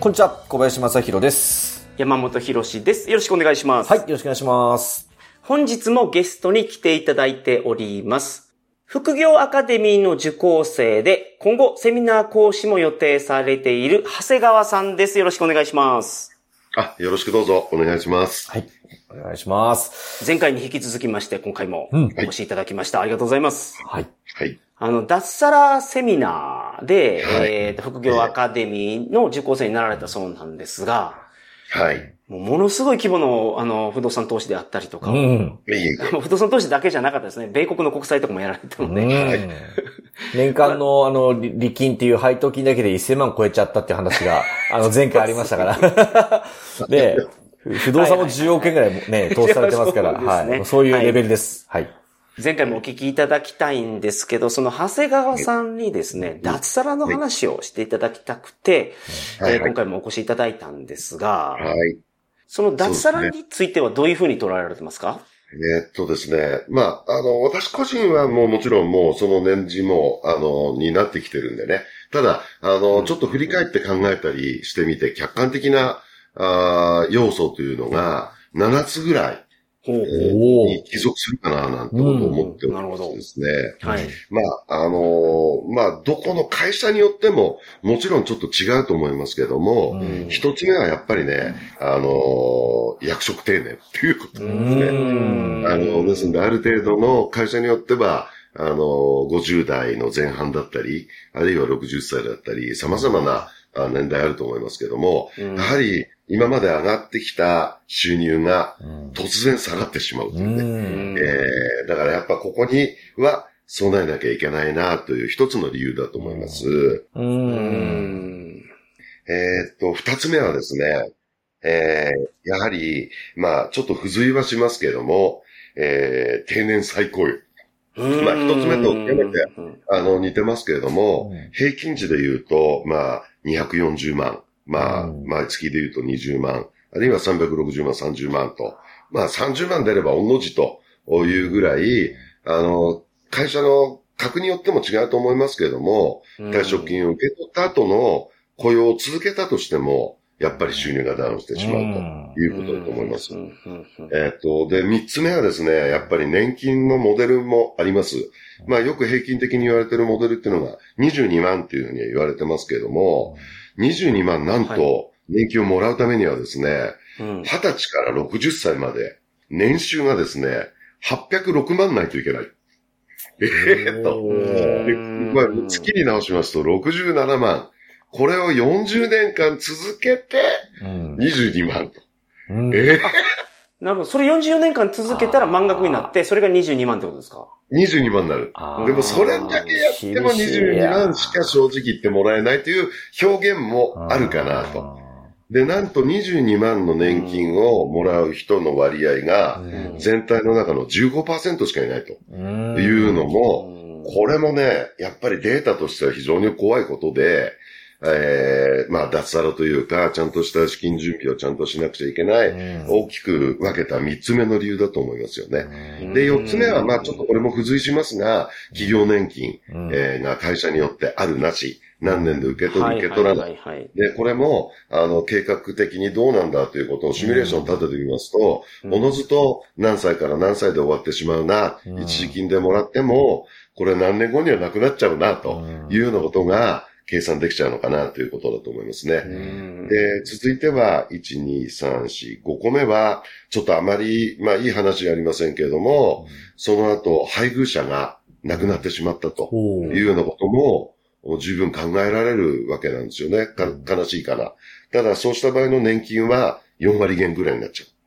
こんにちは、小林正宏です。山本博史です。よろしくお願いします。はい、よろしくお願いします。本日もゲストに来ていただいております。副業アカデミーの受講生で、今後セミナー講師も予定されている長谷川さんです。よろしくお願いします。あ、よろしくどうぞお願いします。はい、お願いします。前回に引き続きまして、今回もうんお越しいただきました。ありがとうございます。はい。はい。あの、脱サラセミナーで、はいえーと、副業アカデミーの受講生になられたそうなんですが、はい。もうものすごい規模の、あの、不動産投資であったりとか、うん。不動産投資だけじゃなかったですね。米国の国債とかもやられたので、うん年間の、あの、利利金っていう配当金だけで1000万超えちゃったっていう話が、あの、前回ありましたから。で、ふ不動産も10億円ぐらいね、投資されてますから、そうですねはい。そういうレベルです。はい。前回もお聞きいただきたいんですけど、その長谷川さんにですね、脱サラの話をしていただきたくて、はいえー今回もお越しいただいたんですが、はい。その脱サラについてはどういうふうに捉えられてますか？えーっとですね。まあ、あの、私個人はもうもちろんもうその年次も、あの、になってきてるんでね。ただ、あの、ちょっと振り返って考えたりしてみて、客観的な、あー要素というのが、7つぐらい、えー帰属するかな、なんてことを思っておりまうんなるほどすですね。はい。まあ、あのーまあ、どこの会社によっても、もちろんちょっと違うと思いますけども、うん一つ目はやっぱりね、あのー役職定年っていうことなんですね。うんあの、ですんで、ある程度の会社によっては、あのー50代の前半だったり、あるいは60歳だったり、様々なあ年代あると思いますけども、うんやはり今まで上がってきた収入がうん突然下がってしまうとういうね。ん。えーだからやっぱここには備えなきゃいけないなという一つの理由だと思います。う。うんん。えーっと、二つ目はですね、えーやはり、まあ、ちょっと付随はしますけれども、えー定年最高よ。まあ一つ目と極めてうんあの、似てますけれども、うん平均値で言うと、まあ、240万。まあ、うん毎月で言うと20万。あるいは360万、30万と。まあ、30万出れば御の字というぐらい、あの、会社の格によっても違うと思いますけれども、退職金を受け取った後の雇用を続けたとしても、やっぱり収入がダウンしてしまうということだと思います。えっと、で、三つ目はですね、やっぱり年金のモデルもあります。まあよく平均的に言われてるモデルっていうのが22万っていうふうに言われてますけれども、22万なんはと年金をもらうためにはですね、うん。20歳から60歳まで年収がですね、806万ないといけない。えー。っと。月に直しますと67万。これを40年間続けてうん22万と。うんえー？なるほど。それ44年間続けたら満額になって、それが22万ってことですか？22万になる。でもそれだけやっても22万しか正直言ってもらえないという表現もあるかなと。。で、なんと22万の年金をもらう人の割合がうん全体の中の15%しかいないとうんいうのうも、んこれもね、やっぱりデータとしては非常に怖いことで、えー、まあ脱サラというか、ちゃんとした資金準備をちゃんとしなくちゃいけない、大きく分けた3つ目の理由だと思いますよね。で、4つ目は、まあちょっとこれも付随しますが、企業年金、うん。えーが会社によってあるなし、何年で受け取る、はい。受け取らない。で、これも、あの、計画的にどうなんだということをシミュレーションを立ててみますと、うん。おのずと何歳から何歳で終わってしまうな、うん。一時金でもらっても、これ何年後にはなくなっちゃうな、というようなことが計算できちゃうのかなということだと思いますね。うんで、続いては、1、2、3、4、5個目は、ちょっとあまり、まあいい話じゃありませんけれども、その後、配偶者が亡くなってしまったというようなことも、十分考えられるわけなんですよね。か悲しいかな。ただ、そうした場合の年金は4割減ぐらいになっちゃう。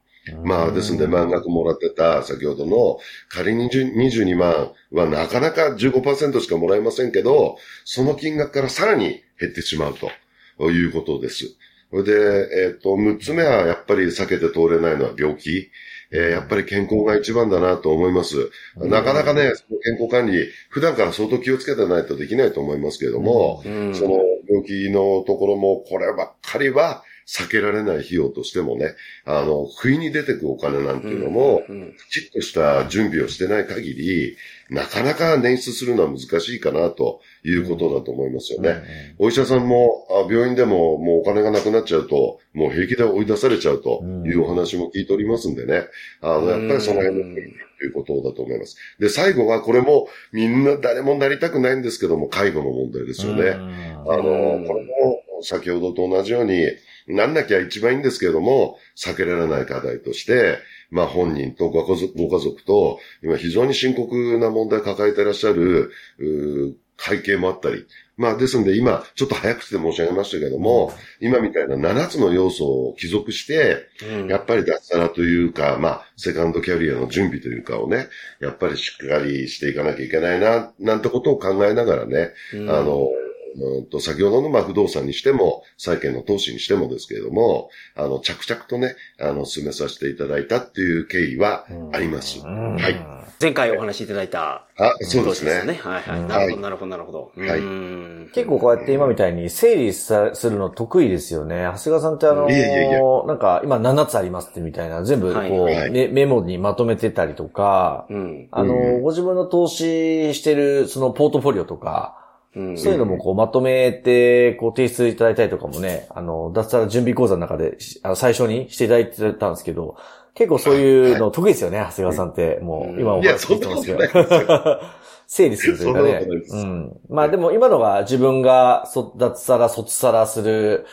まあ、ですんで、満額もらってた、先ほどの、仮に10 22万はなかなか15%しかもらえませんけど、その金額からさらに減ってしまうということです。それで、えっ、と、6つ目はやっぱり避けて通れないのは病気。えーやっぱり健康が一番だなと思います。なかなかね、その健康管理、普段から相当気をつけてないとできないと思いますけれども、うんその病気のところも、こればっかりは避けられない費用としてもね、あの、不意に出てくお金なんていうのも、うんきちっとした準備をしてない限り、なかなか捻出するのは難しいかなということだと思いますよね。お医者さんも、あ病院でももうお金がなくなっちゃうと、もう平気で追い出されちゃうというお話も聞いておりますんでね。あの、やっぱりその辺のということだと思います。で、最後はこれもみんな誰もなりたくないんですけども、介護の問題ですよね。あの、これも先ほどと同じように、なんなきゃ一番いいんですけれども、避けられない課題として、まあ本人とご家族ご家族と、今非常に深刻な問題を抱えていらっしゃる、うー背景もあったり。まあですんで今、ちょっと早口で申し上げましたけれども、今みたいな7つの要素を帰属して、うんやっぱり脱サラというか、まあ、セカンドキャリアの準備というかをね、やっぱりしっかりしていかなきゃいけないな、なんてことを考えながらね、うんあの、うんと、先ほどのまあ不動産にしても、債券の投資にしてもですけれども、あの、着々とね、あの、進めさせていただいたっていう経緯はあります。はい。前回お話しいただいた、あ、そうですよね。はいはい。うんなるほど、なるほど、なるほど。はいうん結構こうやって今みたいに整理さするの得意ですよね。長谷川さんってあのいえいえいえなんか今7つありますってみたいな、全部こう、はいはいメメモにまとめてたりとか、うん。あの、うんご自分の投資してるそのポートフォリオとか、うんそういうのもこうまとめて、こう提出いただいたりとかもね、あの、脱サラ準備講座の中でし、あの最初にしていただいてたんですけど、結構そういうの得意ですよね、長谷川さんって。もう今おいやそんなことないですよ。整理するというかねうん。まあでも今のが自分がそ脱サラ、卒サラする、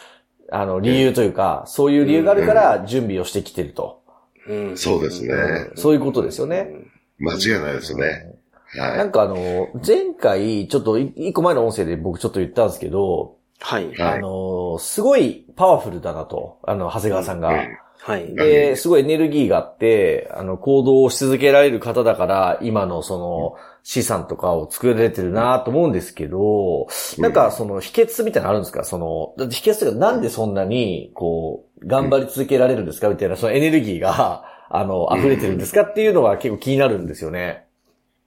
あの、理由というか、そういう理由があるから準備をしてきてると。うんそうですね。そういうことですよね。間違いないですね。なはんかあの、前回、ちょっとい一個前の音声で僕ちょっと言ったんですけど、はい。はい。あの、すごいパワフルだなと、あの、長谷川さんが。はい。で、すごいエネルギーがあって、あの、行動をし続けられる方だから、今のその、資産とかを作られてるなと思うんですけど、なんかその秘訣みたいなのあるんですか？その、だって秘訣というかなんでそんなに、こう、頑張り続けられるんですか？みたいな、そのエネルギーが、あの、溢れてるんですか？っていうのが結構気になるんですよね。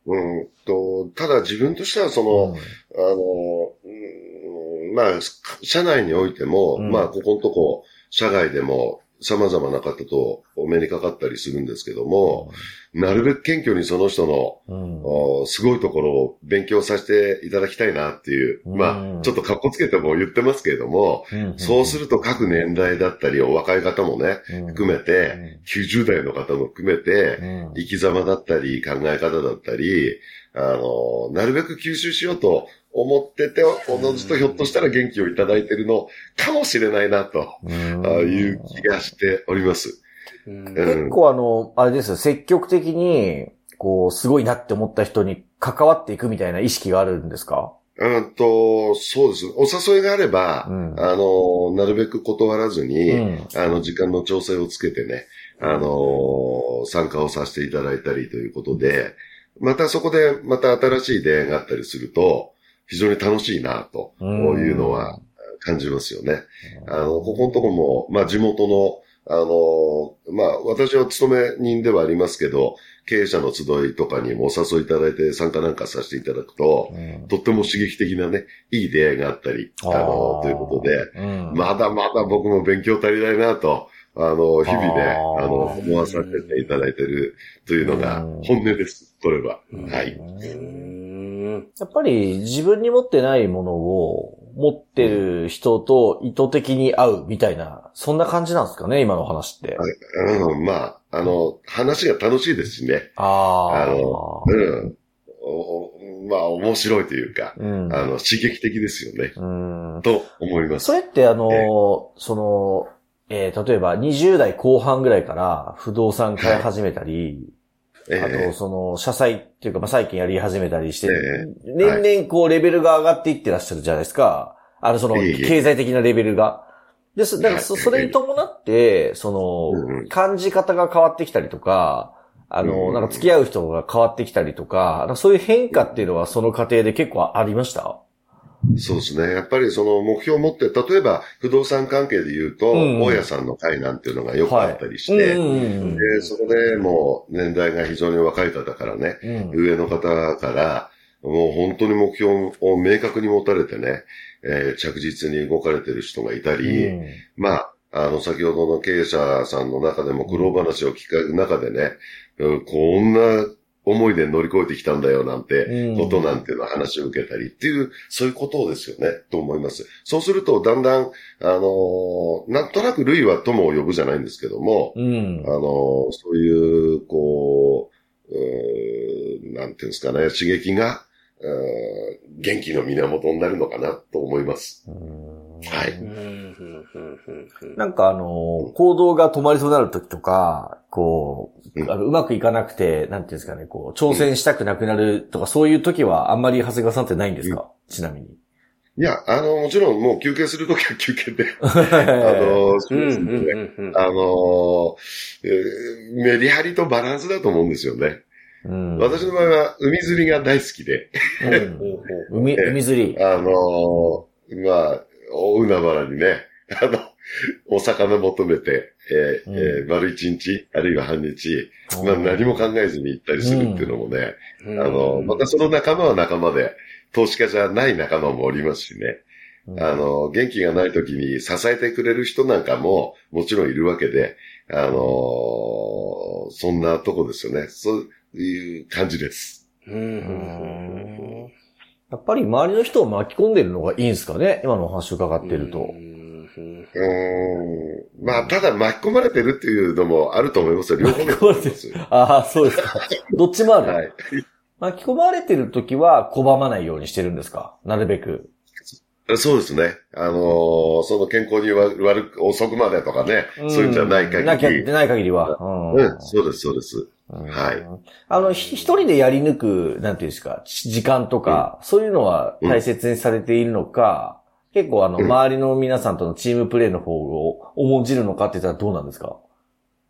うんと、ただ自分としてはその、あの、うんまあ、社内においても、うん。まあ、ここのとこ、社外でも様々な方とお目にかかったりするんですけども、なるべく謙虚にその人の、すごいところを勉強させていただきたいなっていう、うん。まあ、ちょっと格好つけても言ってますけれども、うん。そうすると各年代だったり、お若い方もね、うん。含めて、90代の方も含めて、うん。生き様だったり、考え方だったり、あの、なるべく吸収しようと思ってて、おのずとひょっとしたら元気をいただいているのかもしれないなと、いう気がしております。結構あの、あれですよ、積極的に、こう、すごいなって思った人に関わっていくみたいな意識があるんですか？うんと、そうです。お誘いがあれば、うん。あの、なるべく断らずに、うん。あの、時間の調整をつけてね、あの、参加をさせていただいたりということで、またそこで、また新しい出会いがあったりすると、非常に楽しいな、というのは感じますよね。あの、ここのとこも、まあ、地元の、あの、まあ、私は勤め人ではありますけど、経営者の集いとかにもお誘いいただいて参加なんかさせていただくと、うん。とっても刺激的なね、いい出会いがあったり、あの、ということで、うん。まだまだ僕も勉強足りないなと、あの、日々ね、あの、思わさせていただいてるというのがうん。本音です、これは。うん。はい。うんやっぱり自分に持ってないものを持ってる人と意図的に会うみたいな、そんな感じなんですかね、今の話って。うん、まあ、あの、話が楽しいですしね。ああ。あの、うん。おまあ、面白いというか、うん。あの、刺激的ですよね。うん。と思います。それってあの、その、えー例えば20代後半ぐらいから不動産買い始めたり、あと、えその、社債っていうか、まあ、最近やり始めたりして、え年々こう、レベルが上がっていってらっしゃるじゃないですか。あの、その、経済的なレベルが。です。だからそ、はいそれに伴って、その、感じ方が変わってきたりとか、あうの、んなんか付き合う人が変わってきたりとか、かそういう変化っていうのはその過程で結構ありました？そうですね。やっぱりその目標を持って、例えば不動産関係で言うと、うん大家さんの会なんていうのがよくあったりして、うんうん。で、そこでもう年代が非常に若い方からね、うん。上の方から、もう本当に目標を明確に持たれてね、えー着実に動かれてる人がいたり、うん。まあ、あの、先ほどの経営者さんの中でも苦労話を聞く中でね、うんこんな思いで乗り越えてきたんだよなんてうんことなんていうの話を受けたりっていう、そういうことですよね、と思います。そうすると、だんだん、あのーなんとなく類は友を呼ぶじゃないんですけども、うんあのーそういう、こう、うーなんていうんですかね、刺激が、元気の源になるのかなと思います。はい。うんうんうんうん。うんなんかあの、行動が止まりそうになる時とか、こう、うん。あの、うまくいかなくて、なんていうんですかね、こう、挑戦したくなくなるとか、そういう時はあんまり長谷川さんってないんですか、ちなみに。いや、あの、もちろんもう休憩するときは 休憩で、あ あの、そううんうんですね。あの、えーメリハリとバランスだと思うんですよね。うん、私の場合は海釣りが大好きで、うん。海、海釣り。あの、まあ、大海原にね、あの、お魚求めて、えーうん。えー丸一日、あるいは半日、まあ、何も考えずに行ったりするっていうのもね、うん。あの、またその仲間は仲間で、投資家じゃない仲間もおりますしね。うん。あの、元気がない時に支えてくれる人なんかももちろんいるわけで、あのそんなとこですよね。そういう感じです。うん。やっぱり周りの人を巻き込んでるのがいいんですかね。今のお話伺ってるとう。ん。まあ、ただ巻き込まれてるっていうのもあると思いますよ。両方だと思います。ああ、そうですか。どっちもある。はい。巻き込まれてる時は拒まないようにしてるんですか？なるべく。そうですね。あのーその健康に悪悪く、遅くまでとかね、そういうんじゃない限り。なきゃ、でない限りは。うんうん、そうです、そうです。うんはい。あの、ひ一人でやり抜く、なんていうんですか、ち時間とか、そういうのは大切にされているのか、結構あの、うん。周りの皆さんとのチームプレーの方を重んじるのかって言ったらどうなんですか？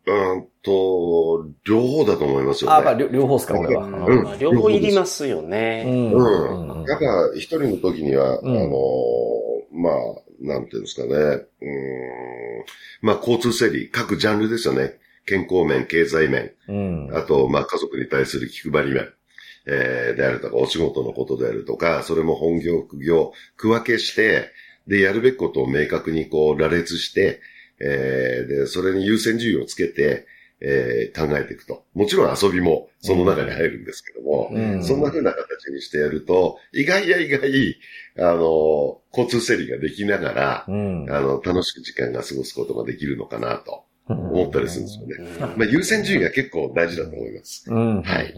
うーんと、両方だと思いますよね。あ、やっぱり両両方ですか、これは。うん。うん。まあ両方いりますよね。うん。うん。うん。やっぱ一人の時には、うん。あのーまあ、なんていうんですかね、うーん、まあ交通整理、各ジャンルですよね。健康面、経済面、うん。あと、まあ家族に対する気配り面、えーであるとか、お仕事のことであるとか、それも本業、副業、区分けして、で、やるべきことを明確にこう羅列して、えーで、それに優先順位をつけて、えー考えていくと。もちろん遊びもその中に入るんですけども、うんそんな風な形にしてやると、意外や意外、あの、交通整理ができながら、うん。あの、楽しく時間が過ごすことができるのかなと思ったりするんですよね。うんまあ、優先順位が結構大事だと思います。うん。はい。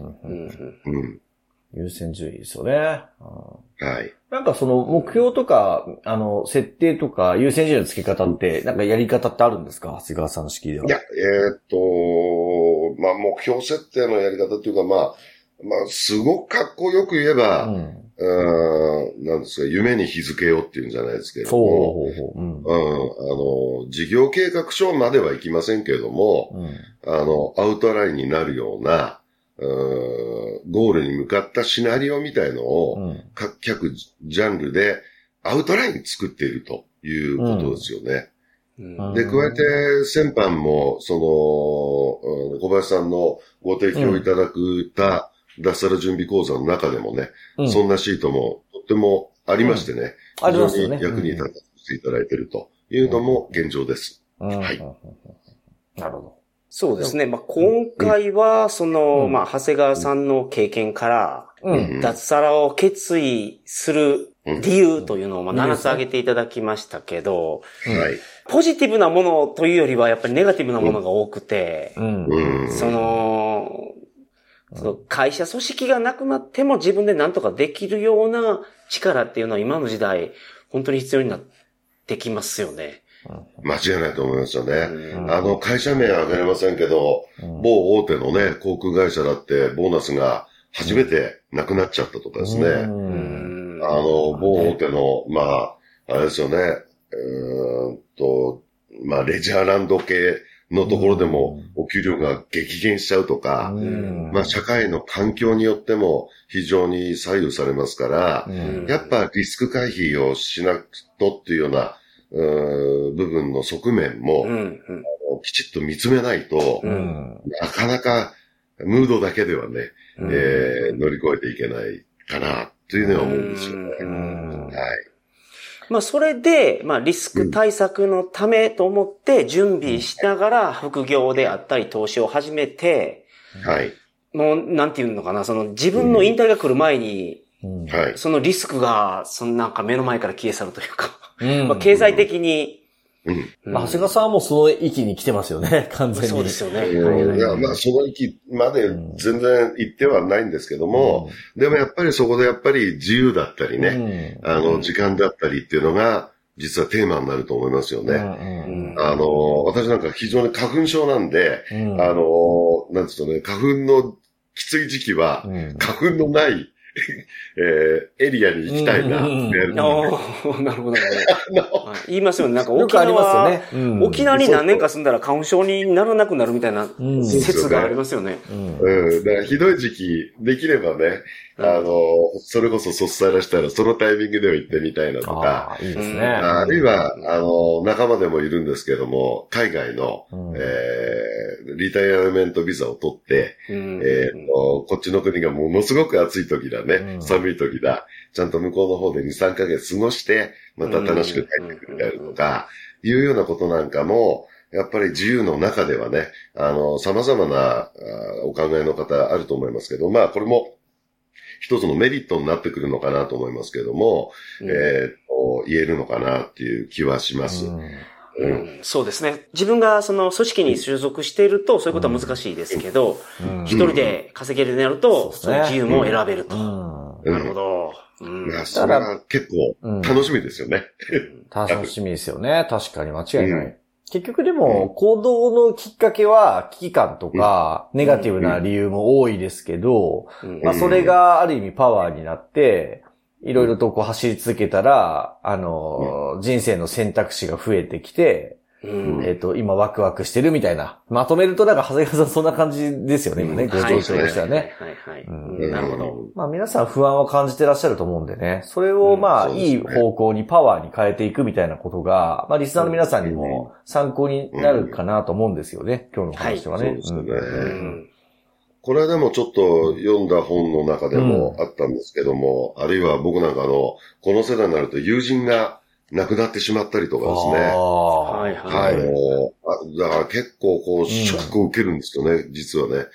優先順位ですよね。うんはい。なんかその目標とか、あの、設定とか優先順位の付け方って、なんかやり方ってあるんですか？長谷川さんの式では。いや、えーっと、まあ、目標設定のやり方っていうか、まあ、まあ、すごくかっこよく言えば、うん。うーん、なんですか、夢に日付をっていうんじゃないですけれどそうも、ほうほうほう。うんうん、あの、事業計画書まではいきませんけれども、うん。あの、アウトラインになるような、うーんゴールに向かったシナリオみたいのを、うん。各各ジャンルでアウトライン作っているということですよね。うんで、加えて、先般も、その、うん小林さんのご提供いただくた脱サラ準備講座の中でもね、うんそんなシートもとってもありましてね、ありますよね。非常に役に立たせていただいているというのも現状です。うん。はいうんなるほど。そうですね。まあ、今回は、その、うんまあ、長谷川さんの経験から、うん。脱サラを決意する理由というのを、まあ、7つ挙げていただきましたけど、うんはい。ポジティブなものというよりは、やっぱりネガティブなものが多くて、うん。うん。その、その会社組織がなくなっても自分で何とかできるような力っていうのは今の時代、本当に必要になってきますよね。間違いないと思いますよね。うんあの、会社名は挙げれませんけど、うん某大手のね、航空会社だって、ボーナスが初めてなくなっちゃったとかですね。あの、某大手の、まあ、あれですよね、うーんと、まあ、レジャーランド系のところでもお給料が激減しちゃうとか、うん。まあ社会の環境によっても非常に左右されますから、うん。やっぱリスク回避をしなくとっていうような、うー部分の側面も、うんうん。きちっと見つめないと、ううん。んなかなかムードだけではね、うん。えー乗り越えていけないかな、というのは思うんですよね。うん。はい。まあ、それで、まあ、リスク対策のためと思って準備しながら副業であったり投資を始めて、はい。もう、なんていうのかな、その自分の引退が来る前に、うんはい。そのリスクが、そのなんか目の前から消え去るというか、うん まあ、経済的に、うん。うんまあ、長谷川さんはもうその域に来てますよね、完全に。そうですよね。うんいや、まあ、その域まで全然行ってはないんですけども、でもやっぱりそこでやっぱり自由だったりね、ねあの、時間だったりっていうのが、実はテーマになると思いますよね。ねあの、私なんか非常に花粉症なんで、うんあの、なんつうのね、花粉のきつい時期は、うん花粉のない、えーエリアに行きたいな、ああ、なるほど、なるほど。はい言いますよね。なんか沖よくありますよ縄、ね。うん沖縄に何年か住んだら花粉症にならなくなるみたいなうん説がありますよね。うんうん。だからひどい時期、できればね、あの、それこそ卒さらしたら、そのタイミングでは行ってみたいなとか、ああ、いいですね。うんあるいは、あの、仲間でもいるんですけども、海外の、うんえー、リタイアメントビザを取って、うんえーと、こっちの国がものすごく暑い時だね、うん。寒い時だ、ちゃんと向こうの方で2、3ヶ月過ごして、また楽しく帰ってくるであるとか、いうようなことなんかも、やっぱり自由の中ではね、あの、様々なあお考えの方あると思いますけど、まあ、これも、一つのメリットになってくるのかなと思いますけども、うん。えーと、言えるのかなっていう気はします。うんうんうんそうですね。自分がその組織に所属していると、そういうことは難しいですけど、うん一人で稼げるようになると、そですねそうの自由も選べると。うんなるほど。うんまあ、それは結構うん楽しみですよね。楽しみですよね。確かに間違いなうい。結局でも、行動のきっかけは危機感とか、ネガティブな理由も多いですけど、うんまあそれがある意味パワーになって、いろいろとこう走り続けたら、あの、人生の選択肢が増えてきて、うん。えっ、と、今ワクワクしてるみたいな。まとめると、なんか、長谷川さんそんな感じですよね、今ね、うんご状況としてはね。はいはいなるほど。うんまあ皆さん不安を感じてらっしゃると思うんでね、それをまあ、いい方向にパワーに変えていくみたいなことが、まあリスナーの皆さんにも参考になるかなと思うんですよね、今日の話はね。はい。そうですよねん。うんこれはでもちょっと読んだ本の中でもあったんですけども、あるいは僕なんかあの、この世代になると友人が亡くなってしまったりとかですね。あはいあはいあの、あだから結構こう、ショックを受けるんですよね、実はね。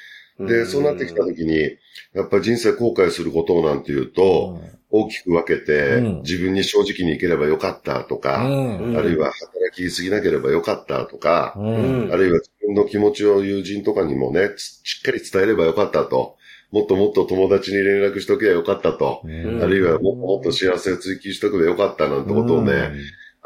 で、そうなってきた時に、やっぱり人生後悔することなんていうと、大きく分けて、うん。自分に正直に生きればよかったとうか、ん。あるいは働きすぎなければよかったとか、あるいは自分の気持ちを友人とかにもね、つしっかり伝えればよかったと。もっともっと友達に連絡しとけばよかったと。うん。あるいはもっともっと幸せを追求しとけばよかったなんてことをね、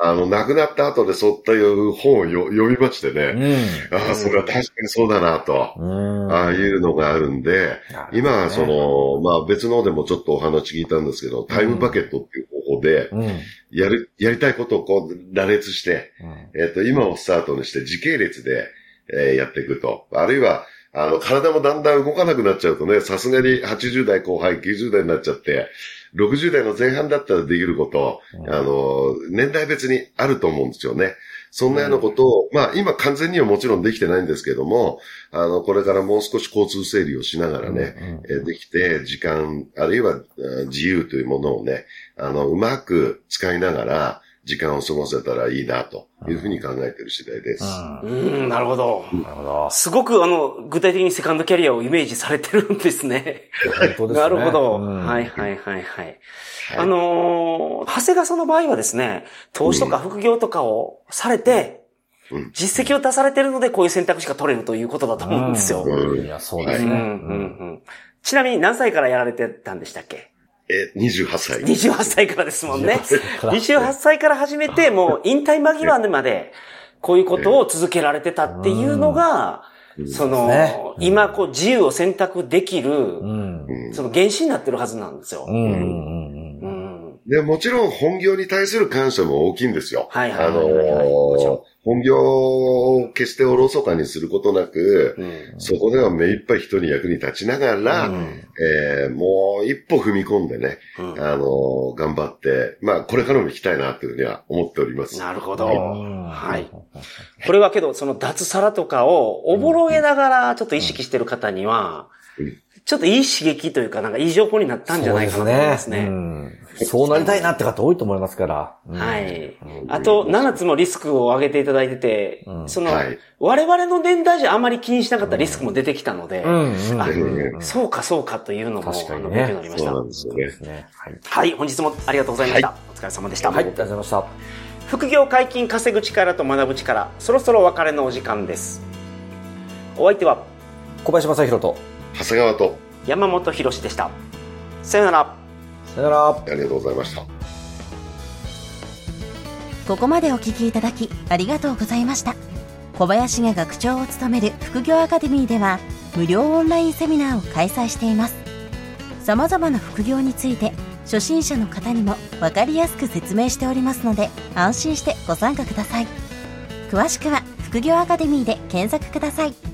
あの、亡くなった後でそういった本をよ読みましてうね、ん。ああ、それは確かにそうだなと、うん。ああいうのがあるんで、今はその、の、まあ別のでもちょっとお話聞いたんですけど、タイムバケットっていう方法で、うん。やる、やりたいことをこう、羅列して、えっ、と、今をスタートにして時系列で、えーやっていくと。あるいは、あの、体もだんだん動かなくなっちゃうとね、さすがに80代後半、90代になっちゃって、60代の前半だったらできること、うん。あの、年代別にあると思うんですよね。そんなようなことを、まあ今完全にはもちろんできてないんですけども、あの、これからもう少し交通整理をしながらね、えーできて、時間、あるいはえー自由というものをね、あの、うまく使いながら、時間を過ごせたらいいな、というふうに考えている次第です。うん、なるほど。なるほど。すごくあの、具体的にセカンドキャリアをイメージされてるんですね。本当ですねなるほど。うんはいはいはいはい。はいあのー長谷川さんの場合はですね、投資とか副業とかをされて、うん実績を出されてるのでこういう選択肢が取れるということだと思うんですよ。うんいや、そうですうんね。うんうんちなみに何歳からやられてたんでしたっけ？え、28歳。?28 歳からですもんね。28 28歳から。始めて、もう引退間際まで、こういうことを続けられてたっていうのが、その、ね。今こう自由を選択できる、その原資になってるはずなんですよ。で、もちろん本業に対する感謝も大きいんですよ。はいはいあはいはい。はいもちろん。のー本業を決しておろそかにすることなく、うん。そこでは目いっぱい人に役に立ちながら、うんえーもう一歩踏み込んでね、うんあのー頑張って、まあ、これからも行きたいなっていうふうには思っております。なるほど。うんはい。これはけど、その脱サラとかをおぼろげながらちょっと意識してる方にはうん、ちょっといい刺激というか、なんかいい情報になったんじゃないかなと思いますね。うんそうなりたいなって方多いと思いますから。うんはい。あと、7つもリスクを上げていただいてて、うんその、はい我々の年代じゃあまり気にしなかったリスクも出てきたので、そうかそうかというのも、確かにね勉強になりましたそうですよね。はい、本日もありがとうございました。お疲れ様でした。はい、ありがとうございました。副業解禁稼ぐ力と学ぶ力、そろそろお別れのお時間です。お相手は小林正宏と、長谷川と、山本博史でした。さよなら。さよなら。ありがとうございました。ここまでお聞きいただきありがとうございました小林が学長を務める副業アカデミーでは無料オンラインセミナーを開催しています様々な副業について初心者の方にも分かりやすく説明しておりますので安心してご参加ください詳しくは副業アカデミーで検索ください